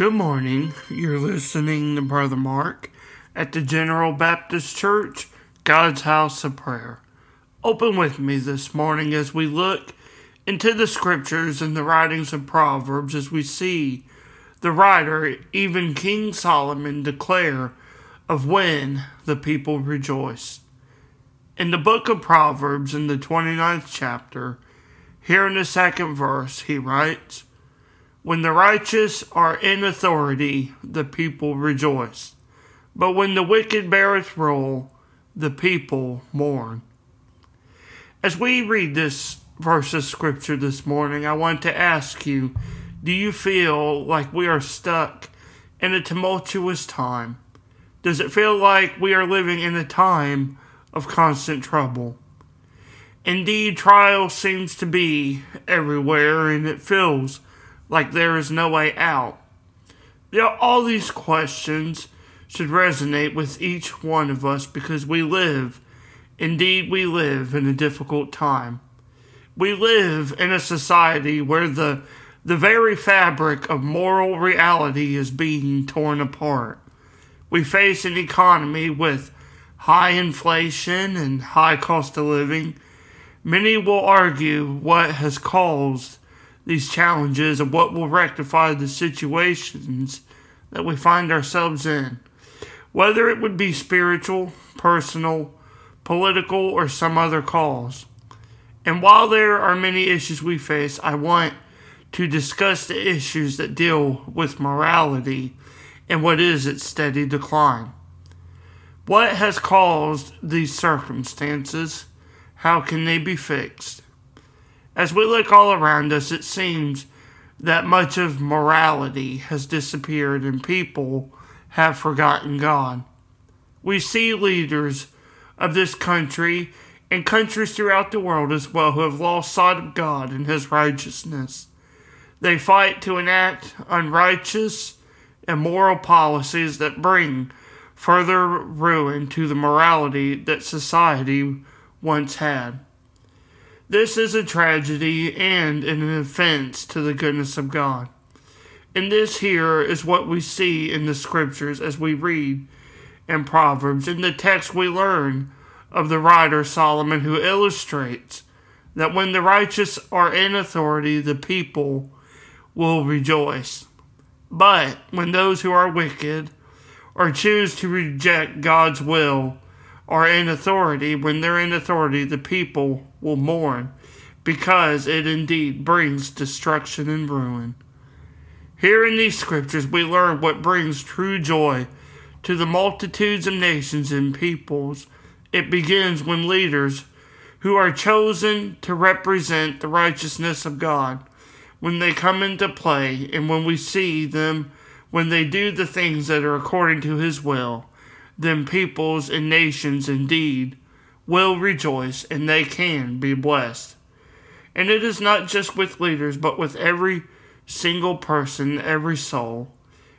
Good morning. You're listening to Brother Mark at the General Baptist Church, God's House of Prayer. Open with me this morning as we look into the scriptures and the writings of Proverbs as we see the writer, even King Solomon, declare of when the people rejoice. In the book of Proverbs, in the 29th chapter, here in the second verse, he writes, when the righteous are in authority, the people rejoice. But when the wicked beareth rule, the people mourn. As we read this verse of scripture this morning, I want to ask you do you feel like we are stuck in a tumultuous time? Does it feel like we are living in a time of constant trouble? Indeed, trial seems to be everywhere, and it feels like there is no way out. Know, all these questions should resonate with each one of us because we live, indeed, we live in a difficult time. We live in a society where the, the very fabric of moral reality is being torn apart. We face an economy with high inflation and high cost of living. Many will argue what has caused these challenges and what will rectify the situations that we find ourselves in. Whether it would be spiritual, personal, political, or some other cause. And while there are many issues we face, I want to discuss the issues that deal with morality and what is its steady decline. What has caused these circumstances? How can they be fixed? As we look all around us, it seems that much of morality has disappeared and people have forgotten God. We see leaders of this country and countries throughout the world as well who have lost sight of God and His righteousness. They fight to enact unrighteous, immoral policies that bring further ruin to the morality that society once had. This is a tragedy and an offense to the goodness of God. And this here is what we see in the scriptures as we read in Proverbs. In the text, we learn of the writer Solomon who illustrates that when the righteous are in authority, the people will rejoice. But when those who are wicked or choose to reject God's will are in authority, when they're in authority, the people will mourn, because it indeed brings destruction and ruin. Here in these scriptures, we learn what brings true joy to the multitudes of nations and peoples. It begins when leaders who are chosen to represent the righteousness of God, when they come into play, and when we see them when they do the things that are according to His will then peoples and nations indeed will rejoice and they can be blessed. And it is not just with leaders, but with every single person, every soul.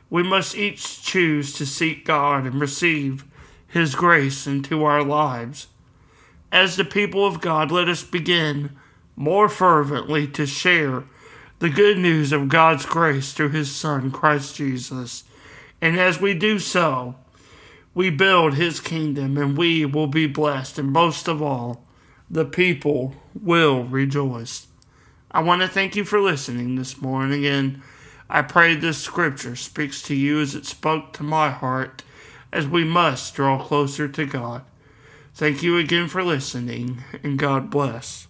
We must each choose to seek God and receive His grace into our lives. As the people of God, let us begin more fervently to share the good news of God's grace through His Son, Christ Jesus. And as we do so, we build his kingdom and we will be blessed, and most of all, the people will rejoice. I want to thank you for listening this morning, and I pray this scripture speaks to you as it spoke to my heart, as we must draw closer to God. Thank you again for listening, and God bless.